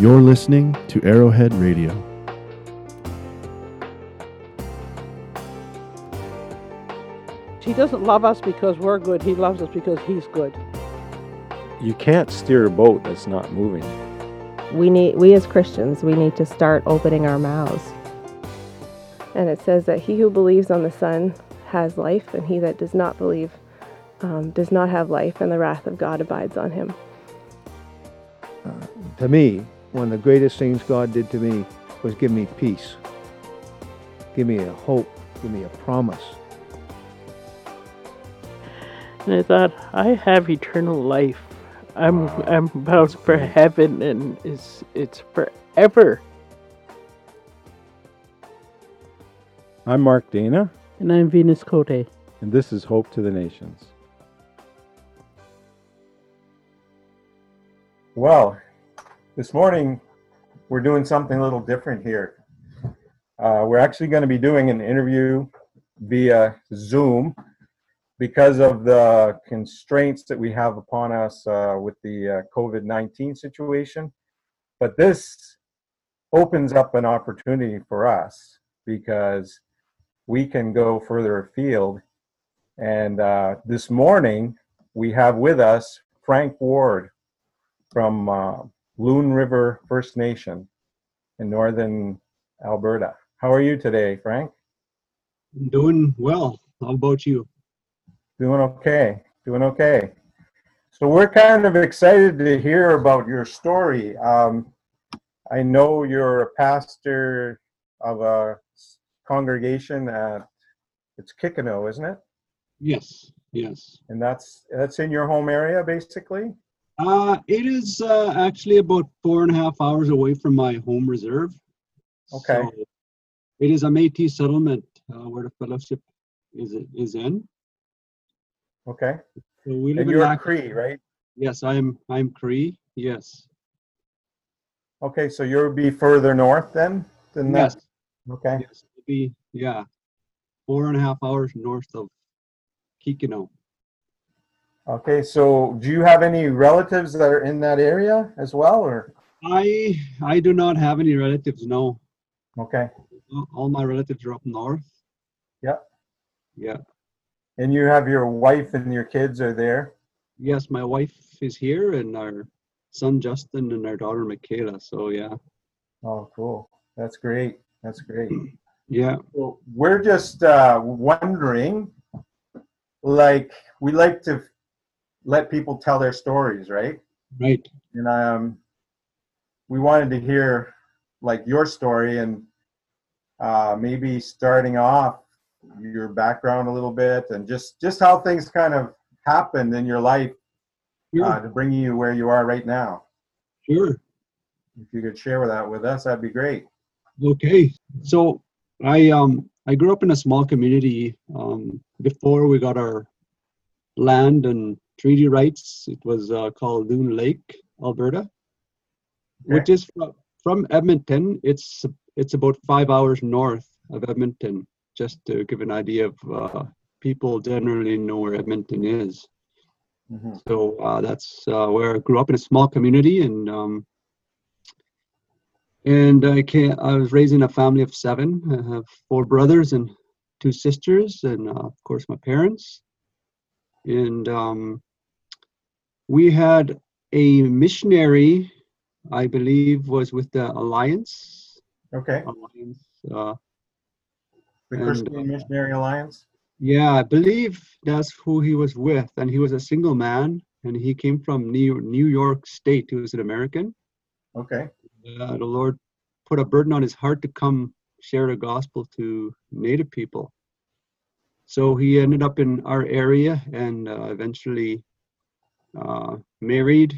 You're listening to Arrowhead Radio. He doesn't love us because we're good. He loves us because he's good. You can't steer a boat that's not moving. We need we as Christians, we need to start opening our mouths. And it says that he who believes on the Son has life, and he that does not believe um, does not have life, and the wrath of God abides on him. Uh, to me, one of the greatest things God did to me was give me peace, give me a hope, give me a promise. And I thought, I have eternal life. I'm I'm bound for heaven, and it's it's forever. I'm Mark Dana, And I'm Venus Cote. and this is Hope to the Nations. Well, this morning we're doing something a little different here. Uh, we're actually going to be doing an interview via Zoom because of the constraints that we have upon us uh, with the uh, COVID 19 situation. But this opens up an opportunity for us because we can go further afield. And uh, this morning we have with us Frank Ward from uh, Loon River First Nation in northern Alberta. How are you today, Frank? I'm doing well. How about you? Doing okay. Doing okay. So we're kind of excited to hear about your story. Um, I know you're a pastor of a congregation at it's Kikino, isn't it? Yes, yes. And that's that's in your home area, basically. Uh, it is uh, actually about four and a half hours away from my home reserve. Okay. So it is a Métis settlement uh, where the fellowship is is in. Okay. So we live And in you're Lac- Cree, right? Yes, I'm I'm Cree. Yes. Okay, so you'll be further north then than Yes. that. Okay. Yes. It'll be yeah, four and a half hours north of Kikino. Okay, so do you have any relatives that are in that area as well, or? I I do not have any relatives. No, Okay, all my relatives are up north. Yeah. Yeah. and you have your wife and your kids are there? Yes, my wife is here, and our son Justin and our daughter Michaela. So yeah, Oh, cool. That's great. That's great. yeah, So we're just uh, wondering, like, we like to let people tell their stories, right? right. And um, we wanted to hear, like, your story and uh, maybe starting off your background a little bit and just just how things kind of happened in your life Sure, uh, to bring you where you are right now. sure. If you could share that with us, that'd be great. Okay. So I um I grew up in a small community. Um, before we got our land and treaty rights, it was uh, called Loon Lake, Alberta, which is from, from Edmonton. It's it's about five hours north of Edmonton. Just to give an idea of uh, people generally know where Edmonton is. Mhm. So uh, that's uh, where I grew up in a small community, and um, and I can I was raised in a family of seven. I have four brothers and two sisters, and uh, of course my parents. And um, we had a missionary, I believe, was with the Alliance. Okay, Alliance. Uh, the Christian uh, Missionary Alliance. yeah, I believe that's who he was with, and he was a single man, and he came from New New York State. He was an American. Okay, uh, the Lord put a burden on his heart to come share the gospel to Native people. So he ended up in our area and uh, eventually uh, married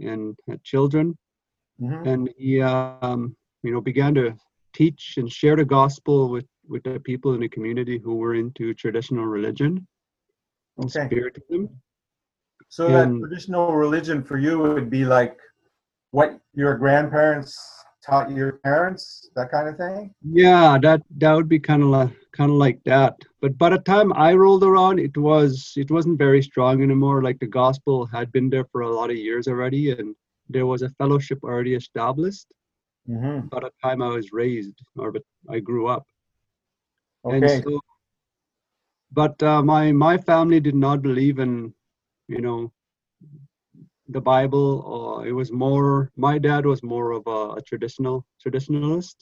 and had children. Mhm. And he, um, you know, began to teach and share the gospel with with the people in the community who were into traditional religion and Okay. spiritism. So that traditional religion for you would be like what your grandparents taught your parents, that kind of thing. Yeah, that that would be kind of like kind of like that. But by the time I rolled around, it was it wasn't very strong anymore. Like the gospel had been there for a lot of years already, and there was a fellowship already established hmm by the time I was raised or but I grew up. Okay. And so, but uh, my my family did not believe in, you know, the Bible. Or it was more. My dad was more of a, a traditional traditionalist,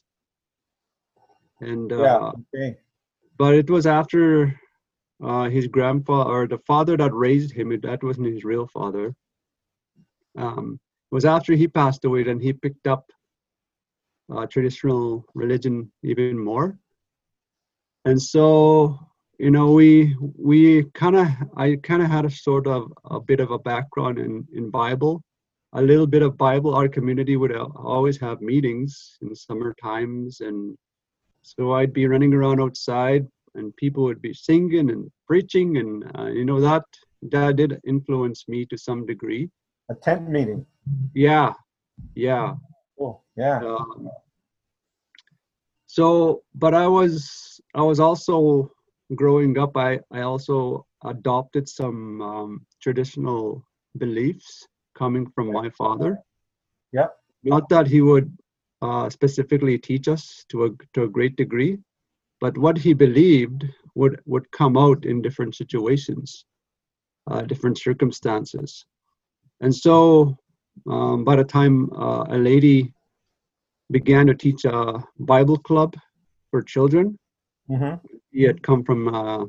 and uh, yeah. Okay. but it was after uh, his grandfather or the father that raised him. That wasn't his real father. Um, it was after he passed away, then he picked up uh, traditional religion even more. And so, you know, we we kind of I kind of had a sort of a bit of a background in in Bible, a little bit of Bible. Our community would always have meetings in summer times, and so I'd be running around outside, and people would be singing and preaching, and uh, you know that that did influence me to some degree. A tent meeting. Yeah, yeah. Cool. Yeah. Um, so, but I was I was also growing up. I I also adopted some um, traditional beliefs coming from my father. Yeah. Not that he would uh, specifically teach us to a to a great degree, but what he believed would would come out in different situations, uh, different circumstances, and so um, by the time uh, a lady began to teach a Bible club for children. Hmm He had come from, uh,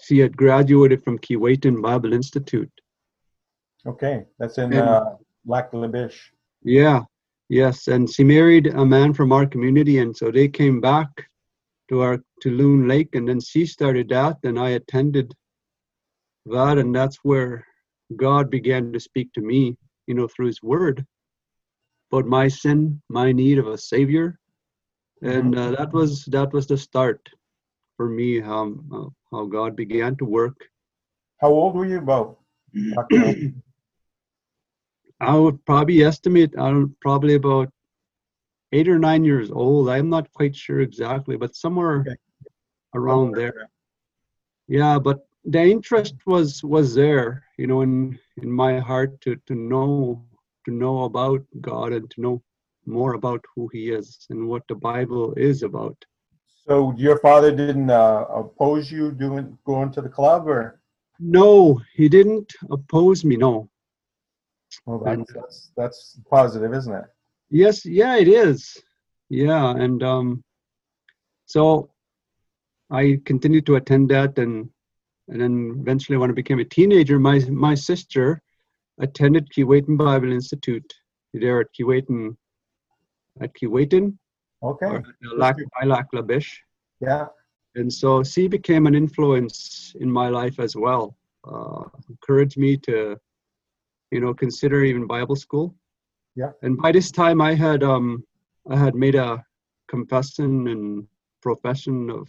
she had graduated from Keewatin Bible Institute. Okay. That's in And- uh, Lac La Biche. Yeah, yes, and she married a man from our community, and so they came back to our to Loon Lake, and then she started that, and I attended that, and that's where God began to speak to me, you know, through His Word, about my sin, my need of a Savior, and uh, that was that was the start for me um, uh, how God began to work. How old were you about? I would probably estimate I'm probably about eight or nine years old. I'm not quite sure exactly, but somewhere Okay. around there. Yeah, but the interest was was there, you know, in in my heart to to know to know about God and to know more about who He is and what the Bible is about. So your father didn't uh, oppose you doing going to the club, or? No, He didn't oppose me. No, Well, that's, that's that's positive, isn't it? Yes, yeah, it is. Yeah, and um, so I continued to attend that, and and then eventually, when I became a teenager, my my sister attended Keewatin Bible Institute there at Keewatin at Keewatin Okay. or Lac Lac La Biche, Yeah. and so she became an influence in my life as well. Uh, encouraged me to, you know, consider even Bible school. Yeah. And by this time, I had um, I had made a confession and profession of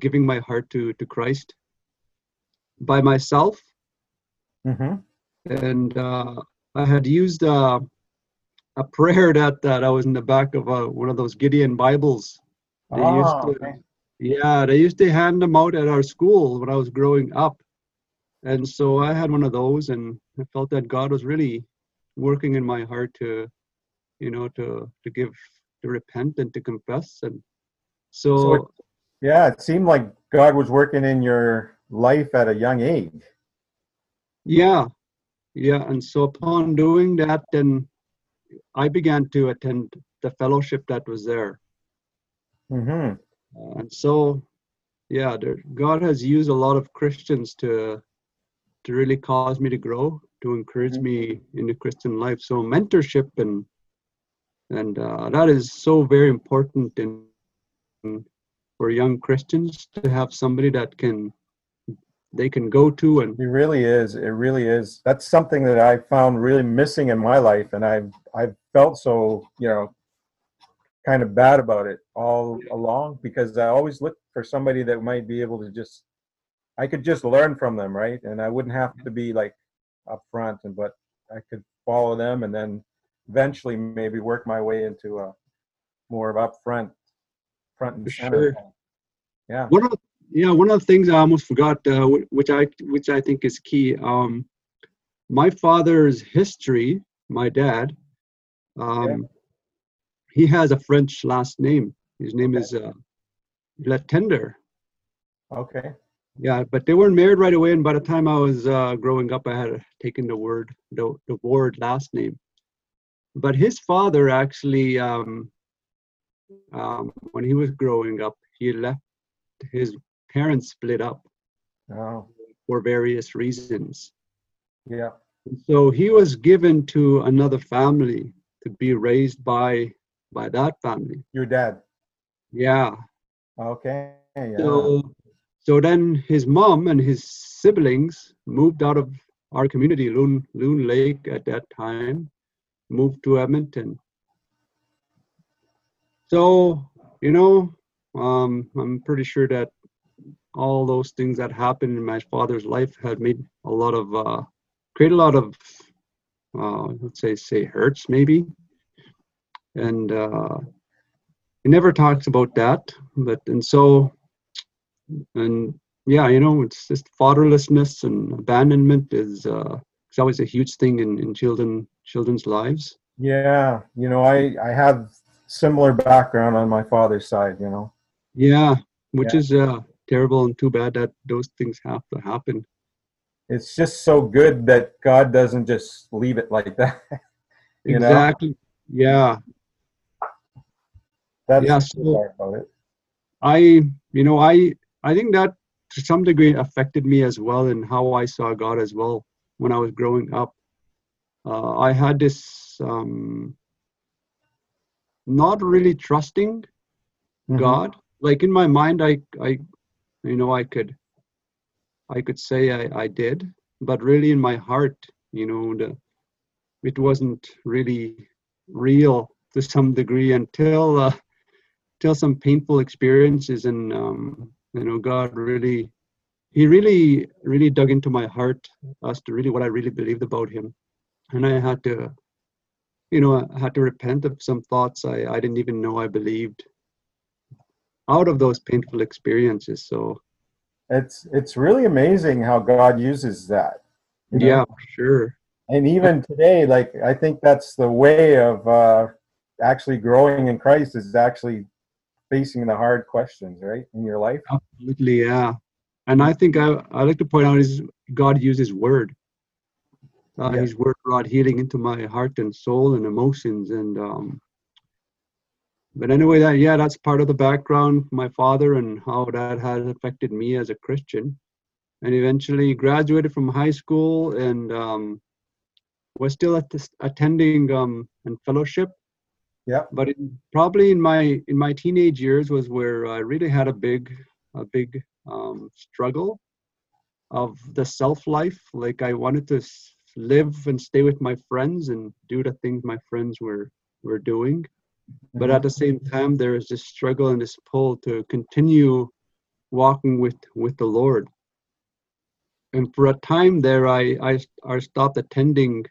giving my heart to to Christ by myself, hmm and uh, I had used uh, a prayer that that I was in the back of uh, one of those Gideon Bibles. They used Oh, to, okay. yeah, they used to hand them out at our school when I was growing up. And so I had one of those and I felt that God was really working in my heart to, you know, to to give to repent and to confess. And so, So it- Yeah, it seemed like God was working in your life at a young age. yeah, yeah. And so upon doing that, then I began to attend the fellowship that was there. hmm Uh, and so, yeah, there, God has used a lot of Christians to to really cause me to grow, to encourage Mhm. me in the Christian life. So mentorship and and uh, that is so very important in, in for young Christians to have somebody that can they can go to and It really is. It really is. That's something that I found really missing in my life, and I've I've felt so you know kind of bad about it all along because I always looked for somebody that might be able to just I could just learn from them, right? And I wouldn't have to be like up front, and but I could follow them, and then eventually maybe work my way into a more of up front, front and center. Sure. Yeah. of the, yeah one of the things I almost forgot, uh, which I which I think is key. Um, my father's history, my dad, Um, He has a French last name. His name is uh, Latender. Okay. Yeah, but they weren't married right away. And by the time I was uh, growing up, I had taken the Ward, the, the Ward last name. But his father actually, um, um, when he was growing up, he left. His parents split up Oh, for various reasons. yeah. So he was given to another family to be raised by by that family. Your dad. Yeah. Okay. Yeah. So so then his mom and his siblings moved out of our community, Loon Loon Lake at that time, moved to Edmonton. So, you know, um, I'm pretty sure that all those things that happened in my father's life had made a lot of uh create a lot of uh let's say say hurts maybe. And uh he never talks about that, but and so and yeah, you know, it's just fatherlessness and abandonment is uh it's always a huge thing in, in children children's lives. Yeah. You know, I I have similar background on my father's side. You know. Yeah, which Yeah. is uh terrible and too bad that those things have to happen. It's just so good that God doesn't just leave it like that. you know. exactly. Yeah. That's Yeah, so- about it. I you know, I I think that to some degree affected me as well in how I saw God as well when I was growing up. Uh, I had this um, not really trusting Mhm. God. Like in my mind, I, I, you know, I could, I could say I, I did, but really in my heart, you know, the, it wasn't really real to some degree until, uh, till some painful experiences, and um, you know, God really, He really, really dug into my heart as to really what I really believed about Him, and I had to, you know, I had to repent of some thoughts I, I didn't even know I believed out of those painful experiences. So It's it's really amazing how God uses that. you know? yeah, sure. And even today, like I think that's the way of uh, actually growing in Christ is actually facing the hard questions, right, in your life. Absolutely, yeah. And I think I I like to point out is God uses word. Uh, Yeah. His word brought healing into my heart and soul and emotions and um. But anyway, that yeah, that's part of the background, my father and how that has affected me as a Christian, and eventually graduated from high school and um, was still at this, attending um, and fellowship Yeah. but in, probably in my in my teenage years was where I really had a big a big um, struggle of the self life. Like I wanted to live and stay with my friends and do the things my friends were were doing, but at the same time there is this struggle and this pull to continue walking with with the Lord. And for a time there, I I, I stopped attending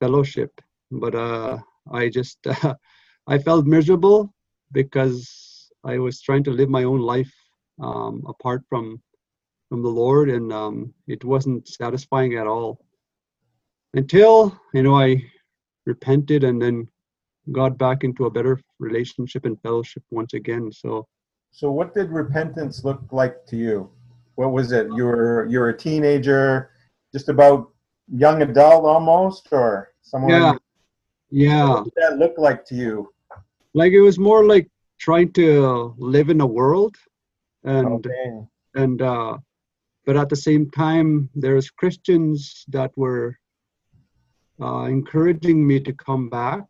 fellowship, but uh, I just uh, I felt miserable because I was trying to live my own life um, apart from from the Lord, and um, it wasn't satisfying at all. Until you know I repented and then got back into a better relationship and fellowship once again. So So, what did repentance look like to you? What was it? You were you were a teenager, just about young adult almost, or in yeah, yeah. What did that look like to you? Like it was more like trying to live in a world, and Okay. and uh, but at the same time there's christians that were uh, encouraging me to come back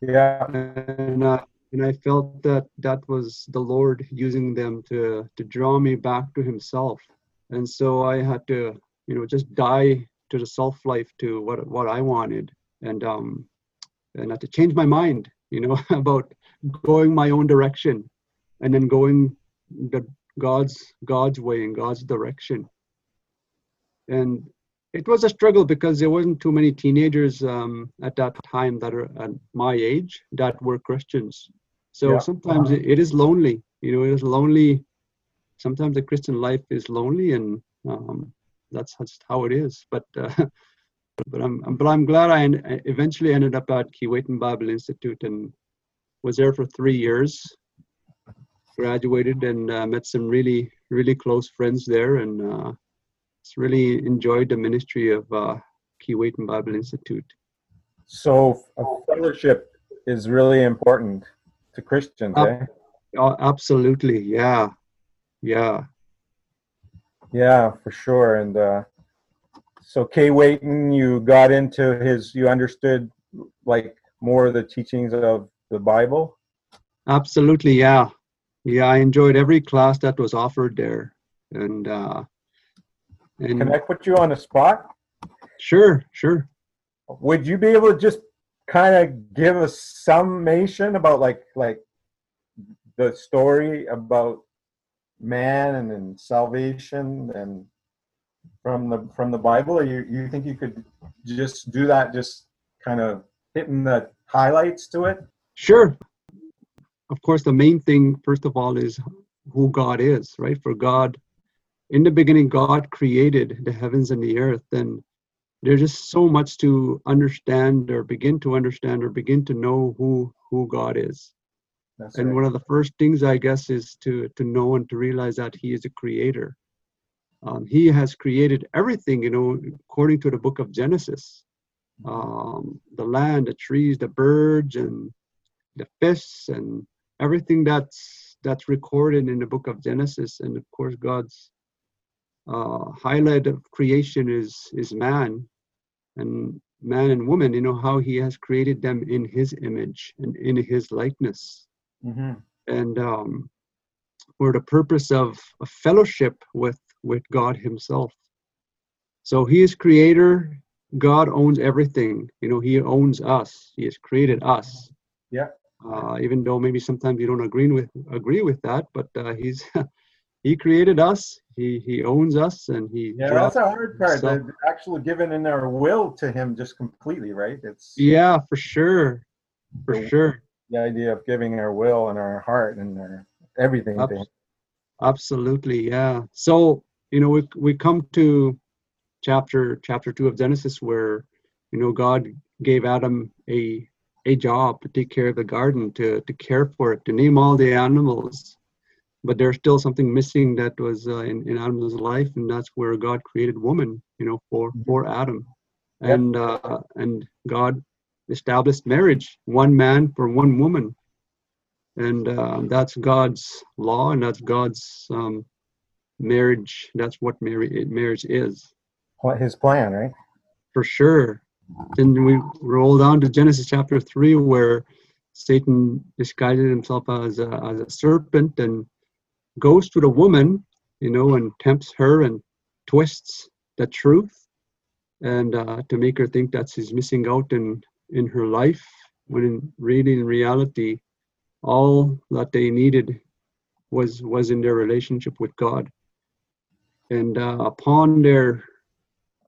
Yeah. and uh, and i felt that that was the lord using them to to draw me back to himself and so i had to you know just die to the self life to what what i wanted and um and had to change my mind you know about going my own direction and then going the God's God's way in God's direction. And it was a struggle because there wasn't too many teenagers um, at that time that are at my age that were Christians. So Yeah. sometimes it, it is lonely. You know, it is lonely. Sometimes the Christian life is lonely, and um, that's just how it is. But uh, but I'm but I'm glad I en- eventually ended up at Keewatin Bible Institute and was there for three years. Graduated and uh, met some really really close friends there, and uh, really enjoyed the ministry of uh, Keewatin Bible Institute. So a fellowship is really important to Christians, Uh, eh? Oh, absolutely, yeah, yeah. Yeah, for sure. And uh, so Keewatin, you got into his, you understood like more of the teachings of the Bible. Absolutely, yeah. Yeah, I enjoyed every class that was offered there. And uh and Can I put you on the spot? sure, sure. Would you be able to just kind of give a summation about like like the story about man and, and salvation and from the from the Bible? Or you you think you could just do that, just kind of hitting the highlights to it? Sure. Of course, the main thing, first of all, is who God is, right? For God, in the beginning, God created the heavens and the earth. And there's just so much to understand or begin to understand or begin to know who who God is. That's and right. one of the first things i guess is to to know and to realize that he is a creator um, he has created everything you know according to the book of genesis um, the land the trees the birds and the fish and everything that's that's recorded in the book of genesis and of course god's uh, highlight of creation is is man and man and woman you know how he has created them in his image and in his likeness Mhm. and um, for the purpose of a fellowship with with God Himself. So He is Creator. God owns everything. You know, He owns us. He has created us. Yeah. Uh, even though maybe sometimes you don't agree with agree with that, but uh, He's He created us. He He owns us, and He. Yeah, that's a hard part. himself- The actual giving in our will to him just completely, right? It's Yeah, for sure, for Yeah. sure. the idea of giving our will and our heart and our everything. Absolutely, yeah. So you know, we we come to chapter chapter two of Genesis where you know God gave Adam a a job to take care of the garden, to to care for it, to name all the animals. But there's still something missing that was uh, in in Adam's life, and that's where God created woman, you know, for for Adam, and uh, and God established marriage, one man for one woman and uh, that's God's law, and that's God's um, marriage. That's what marriage marriage is, What his plan, right? for sure. Then we roll down to Genesis chapter three, where Satan disguises himself as a, as a serpent and goes to the woman, you know, and tempts her and twists the truth, and uh, to make her think that she's missing out in in her life, when in really in reality, all that they needed was was in their relationship with God. And uh, upon their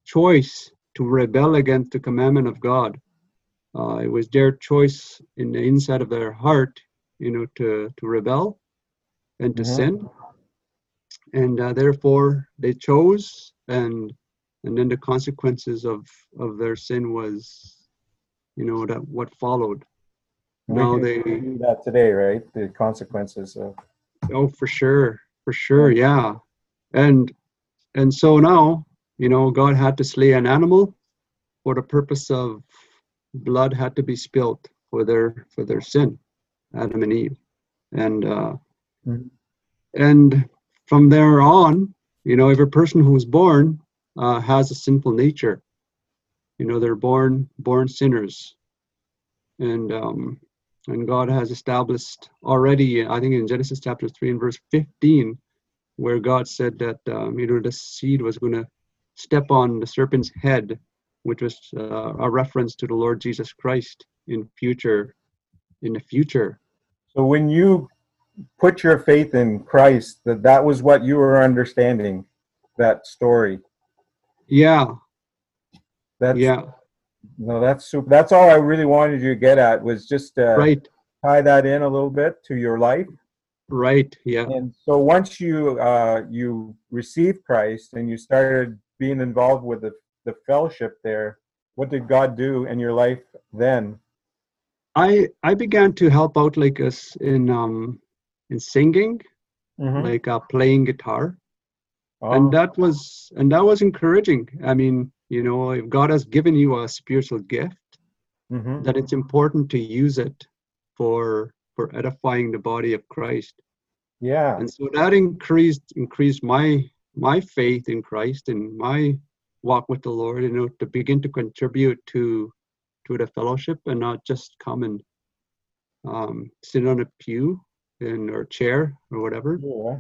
choice to rebel against the commandment of God, uh, it was their choice in the inside of their heart, you know, to to rebel and to Mhm. sin. And uh, therefore, they chose, and and then the consequences of of their sin was, you know, that what followed. We No, can they- do that today, right? The consequences of Oh, for sure, for sure, yeah. And and so now, you know, God had to slay an animal for the purpose of blood had to be spilt for their for their sin, Adam and Eve, and uh. And from there on, you know, every person who's born uh, has a sinful nature. You know, they're born born sinners, and um, and God has established already, I think in Genesis chapter 3 and verse 15, where God said that, um, you know, the seed was going to step on the serpent's head, which was uh, a reference to the Lord Jesus Christ in future, in the future. So when you put your faith in Christ, that that was what you were understanding, that story. Yeah, That's yeah, no, that's super. That's all I really wanted you to get at was just uh, right, tie that in a little bit to your life. right, yeah, And so once you uh, you received Christ and you started being involved with the, the fellowship there, what did God do in your life then? I I began to help out like us in um in singing, Mhm. like uh, playing guitar, Oh, and that was and that was encouraging. I mean, you know, if God has given you a spiritual gift, mhm. that it's important to use it for for edifying the body of Christ. yeah. and so that increased increased my my faith in christ and my walk with the lord you know to begin to contribute to to the fellowship and not just come and um, sit on a pew in or chair or whatever Yeah.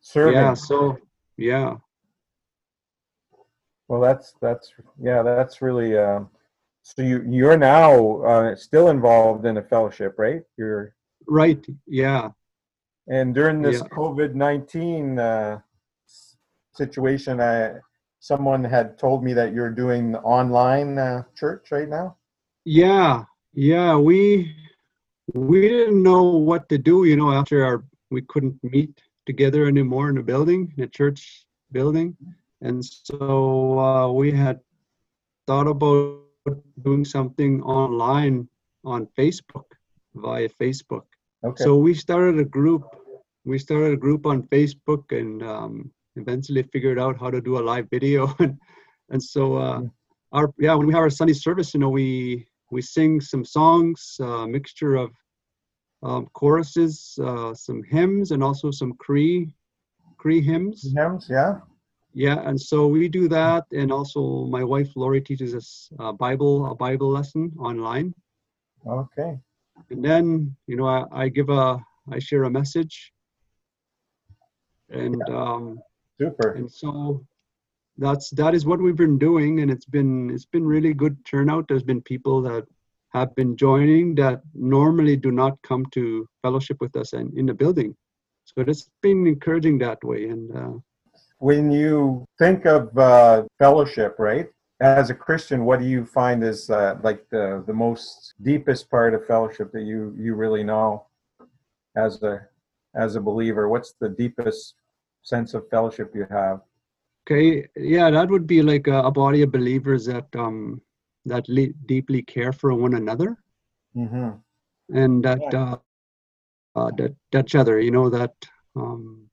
Serving. yeah so yeah Well, that's that's yeah, that's really. Um, so you you're now uh, still involved in a fellowship, right? You're right yeah and during this Yeah. COVID nineteen uh, situation, I someone had told me that you're doing online uh, church right now. yeah yeah we we didn't know what to do you know after our we couldn't meet together anymore in a building in a church building and so uh, we had thought about doing something online on facebook via facebook Okay. so we started a group we started a group on facebook and um, eventually figured out how to do a live video and and so uh, Mm. our yeah when we have our sunday service you know we we sing some songs a mixture of um, choruses uh, some hymns and also some cree cree hymns Hymns, yeah. yeah and so we do that and also my wife lori teaches us a bible a bible lesson online Okay. and then you know I, I give a i share a message and um Super. and so that's that is what we've been doing and it's been it's been really good turnout there's been people that have been joining that normally do not come to fellowship with us and in the building so it's been encouraging that way and uh, When you think of uh, fellowship, right? As a Christian, what do you find is uh, like the the most deepest part of fellowship that you you really know as a as a believer? What's the deepest sense of fellowship you have? Okay yeah that would be like a, a body of believers that um that le- deeply care for one another Mm-hmm. and that uh, uh, that that each other, you know, that um,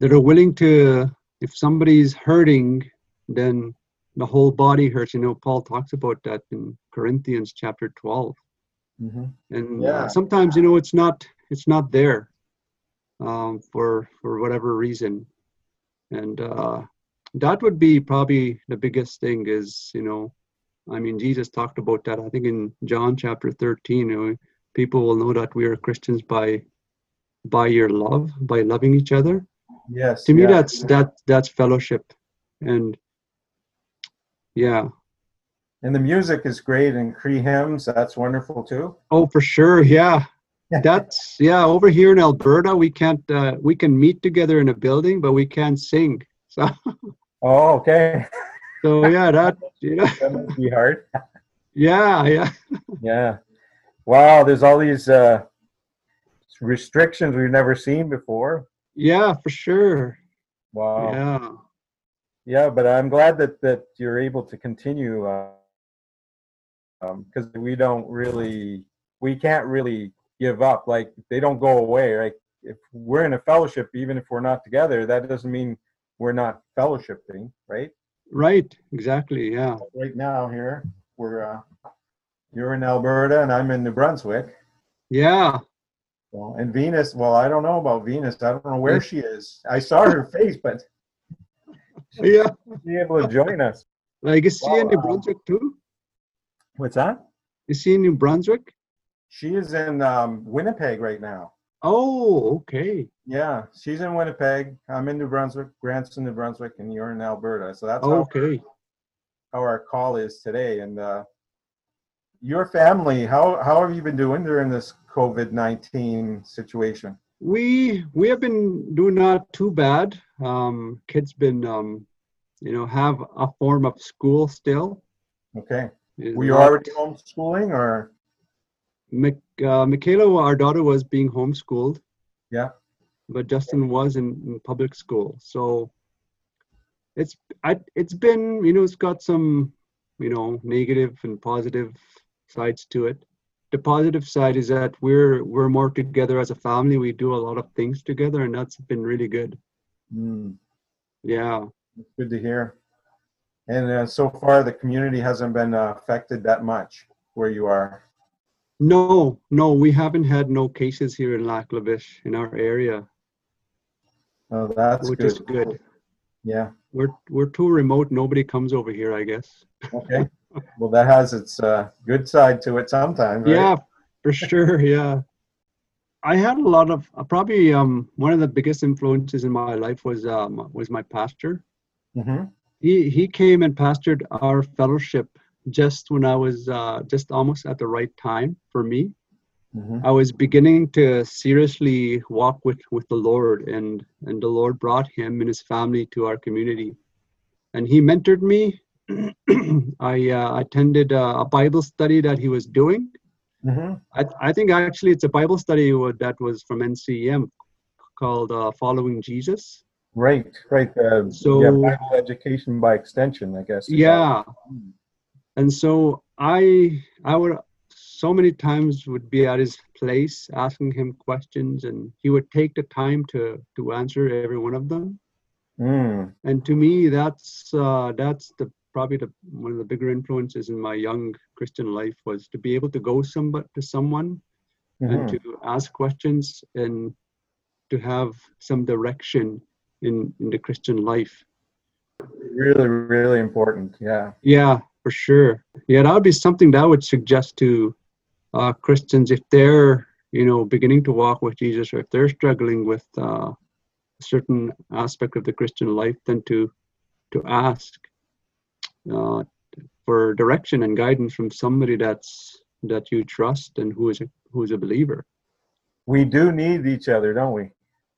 that are willing to, if somebody's hurting, then the whole body hurts. You know, Paul talks about that in Corinthians chapter twelve, Mm-hmm. and Yeah. uh, sometimes you know it's not it's not there um, for for whatever reason, and uh, that would be probably the biggest thing is you know I mean, Jesus talked about that. I think in John chapter 13, you know, people will know that we are Christians by by your love, by loving each other. Yes. To me, yeah. that's that that's fellowship, and yeah. And the music is great and Cree hymns, that's wonderful too. Oh, for sure, yeah. That's yeah. Over here in Alberta, we can't uh, we can meet together in a building, but we can't sing. So Oh, okay. so yeah, that you know, that must be hard. yeah, yeah. Yeah. Wow, there's all these uh, restrictions we've never seen before. Yeah, for sure. Wow. Yeah. Yeah, but I'm glad that that you're able to continue um because we don't really, we can't really give up. Like they don't go away. Right? If we're in a fellowship, even if we're not together, that doesn't mean we're not fellowshipping, right? Right. Exactly. Yeah. Right now, here we're uh, you're in Alberta and I'm in New Brunswick. Yeah. Well, and Venus, well, I don't know about Venus. I don't know where she is. I saw her face, but Yeah. be able to join us. Like is she in New Brunswick too? What's that? Is she in New Brunswick? She is in um, Winnipeg right now. Oh, okay. Yeah, she's in Winnipeg. I'm in New Brunswick, Grant's in New Brunswick, and you're in Alberta. So that's how, Okay. how our call is today. And uh, your family, how how have you been doing during this COVID nineteen situation? We we have been doing not too bad. Um, kids been um, you know, have a form of school still. Okay, Is were you not- already homeschooling, or Mic- uh, Michaela, our daughter, was being homeschooled. Yeah. But Justin was in, in public school, so it's I, it's been you know it's got some you know, negative and positive sides to it. The positive side is that we're we're more together as a family. We do a lot of things together, and that's been really good. Mm, Yeah. it's good to hear. And uh, so far, the community hasn't been uh, affected that much where you are. No, no, we haven't had no cases here in Lac La Biche in our area, Oh, that's which good. is good. Yeah. We're we're too remote. Nobody comes over here, I guess. Okay. well, that has its uh, good side to it sometimes. Right? Yeah, for sure. Yeah. I had a lot of uh, probably um one of the biggest influences in my life was um was my pastor. hmm He he came and pastored our fellowship just when I was uh, just almost at the right time for me. hmm I was beginning to seriously walk with with the Lord, and and the Lord brought him and his family to our community, and he mentored me. I uh, attended uh, a Bible study that he was doing. hmm I, I think actually it's a Bible study that was from NCEM called uh, Following Jesus. Right. Right. Uh, So- yeah, Bible education by extension, I guess. Yeah. And so I I would so many times would be at his place asking him questions and he would take the time to to answer every one of them. Mm. And to me that's uh, that's the probably the one of the bigger influences in my young Christian life was to be able to go somebody to someone and Mhm. to ask questions and to have some direction in in the Christian life. Really, really important. Yeah. Yeah, for sure. Yeah, that would be something that I would suggest to uh, Christians if they're, you know, beginning to walk with Jesus or if they're struggling with uh, a certain aspect of the Christian life, then to to ask uh, for direction and guidance from somebody that's that you trust and who is a who is a believer. We do need each other, don't we?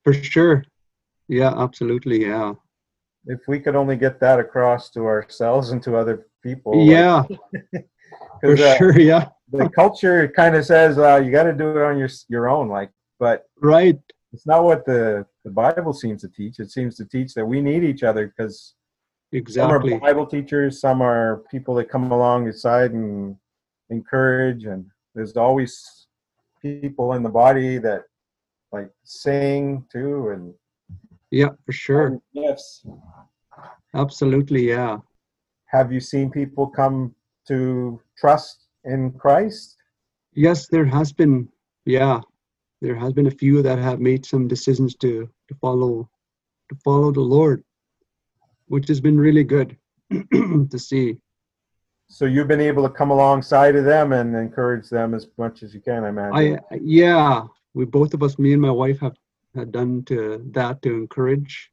For sure. Yeah, absolutely. Yeah. If we could only get that across to ourselves and to other people. like- Yeah, for 'cause, uh, sure. Yeah. the culture kind of says uh, you got to do it on your your own, like, but Right. it's not what the the Bible seems to teach. It seems to teach that we need each other because Exactly. some are Bible teachers, some are people that come alongside and encourage, and there's always people in the body that like sing too, and Yeah, for sure. Yes. Absolutely. Yeah. Have you seen people come to trust in Christ? Yes, there has been. Yeah, there has been a few that have made some decisions to to follow to follow the Lord, which has been really good to see. So you've been able to come alongside of them and encourage them as much as you can, I imagine. I yeah, we both of us, me and my wife, have had done to that to encourage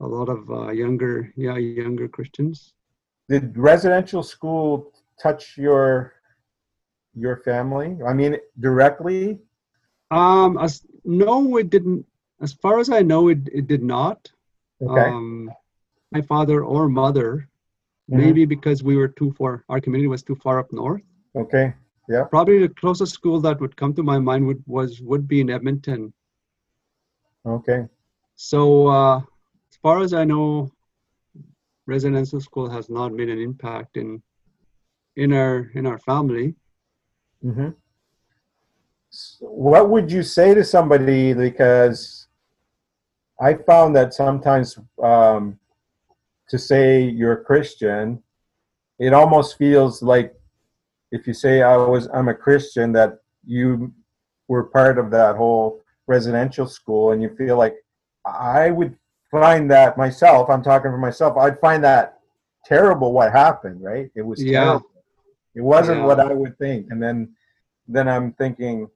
a lot of uh, younger yeah younger Christians. Did residential school touch your your family? I mean, directly? Um, as no, it didn't. As far as I know, it it did not. Okay. Um, my father or mother, Mhm. maybe because we were too far. Our community was too far up north. Okay. Yeah. Probably the closest school that would come to my mind would was would be in Edmonton. Okay. So uh, far as I know, residential school has not made an impact in in our in our family. hmm What would you say to somebody? Because I found that sometimes um, to say you're a Christian, it almost feels like if you say I was I'm a Christian that you were part of that whole residential school, and you feel like I would find that myself. I'm talking for myself. I'd find that terrible. What happened? Right? It was Yeah. terrible. It wasn't Yeah. what I would think, and then then I'm thinking,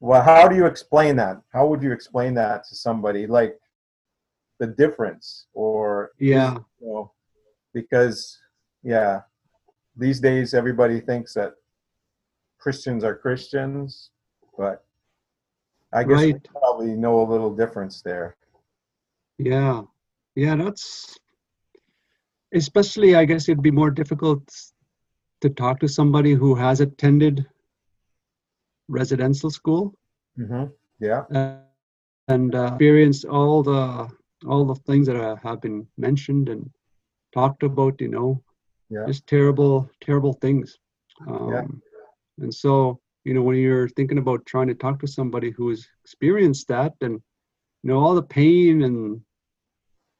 well, how do you explain that? How would you explain that to somebody? Like the difference, or Yeah. you know, because yeah, these days everybody thinks that Christians are Christians, but I guess we probably know a little difference there. Yeah, yeah, that's especially, I guess it'd be more difficult to talk to somebody who has attended residential school hmm Yeah. uh, and uh, experienced all the all the things that uh, have been mentioned and talked about, you know, Yeah. just terrible, terrible things. Um, And so, you know, when you're thinking about trying to talk to somebody who has experienced that and, you know, all the pain and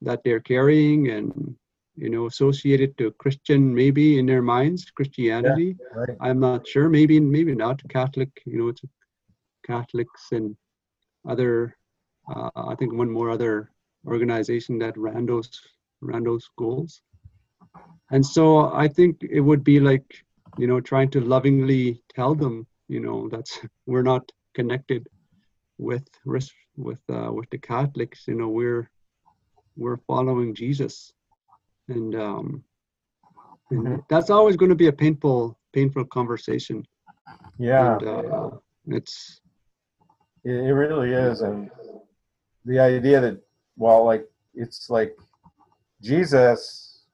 that they're carrying and, you know, associated to Christian maybe in their minds, Christianity. Right. I'm not sure. Maybe, maybe not Catholic. You know, it's Catholics and other. Uh, I think one more other organization that ran those ran those schools. And so I think it would be like, you know, trying to lovingly tell them, you know, that's we're not connected with with uh, with the Catholics. You know, we're we're following Jesus, and um, and Mhm. that's always going to be a painful painful conversation. Yeah. And, uh, it's It, it really is, and the idea that well, like it's like Jesus,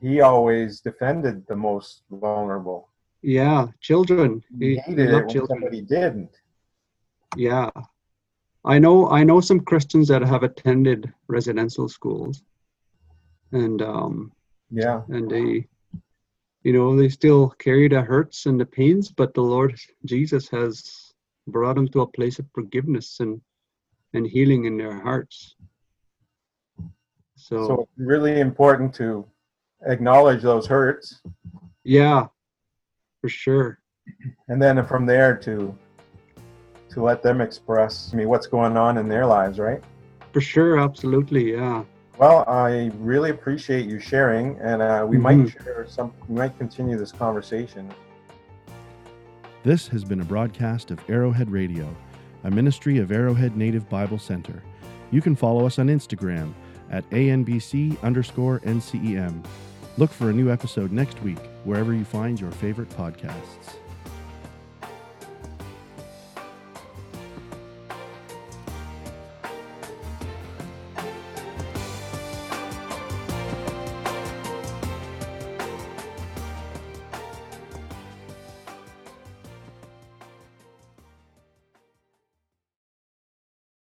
he always defended the most vulnerable. yeah, children. He He, he it when children. somebody didn't. Yeah. I know I know some Christians that have attended residential schools. And um Yeah, and they you know, they still carry the hurts and the pains, but the Lord Jesus has brought them to a place of forgiveness and and healing in their hearts. So, so really important to acknowledge those hurts, yeah, for sure. and then from there to to let them express I mean what's going on in their lives, right? For sure, absolutely, yeah. Well, I really appreciate you sharing, and uh, we might share some. We might continue this conversation. This has been a broadcast of Arrowhead Radio, a ministry of Arrowhead Native Bible Center. You can follow us on Instagram at ANBC underscore NCEM. Look for a new episode next week, wherever you find your favorite podcasts.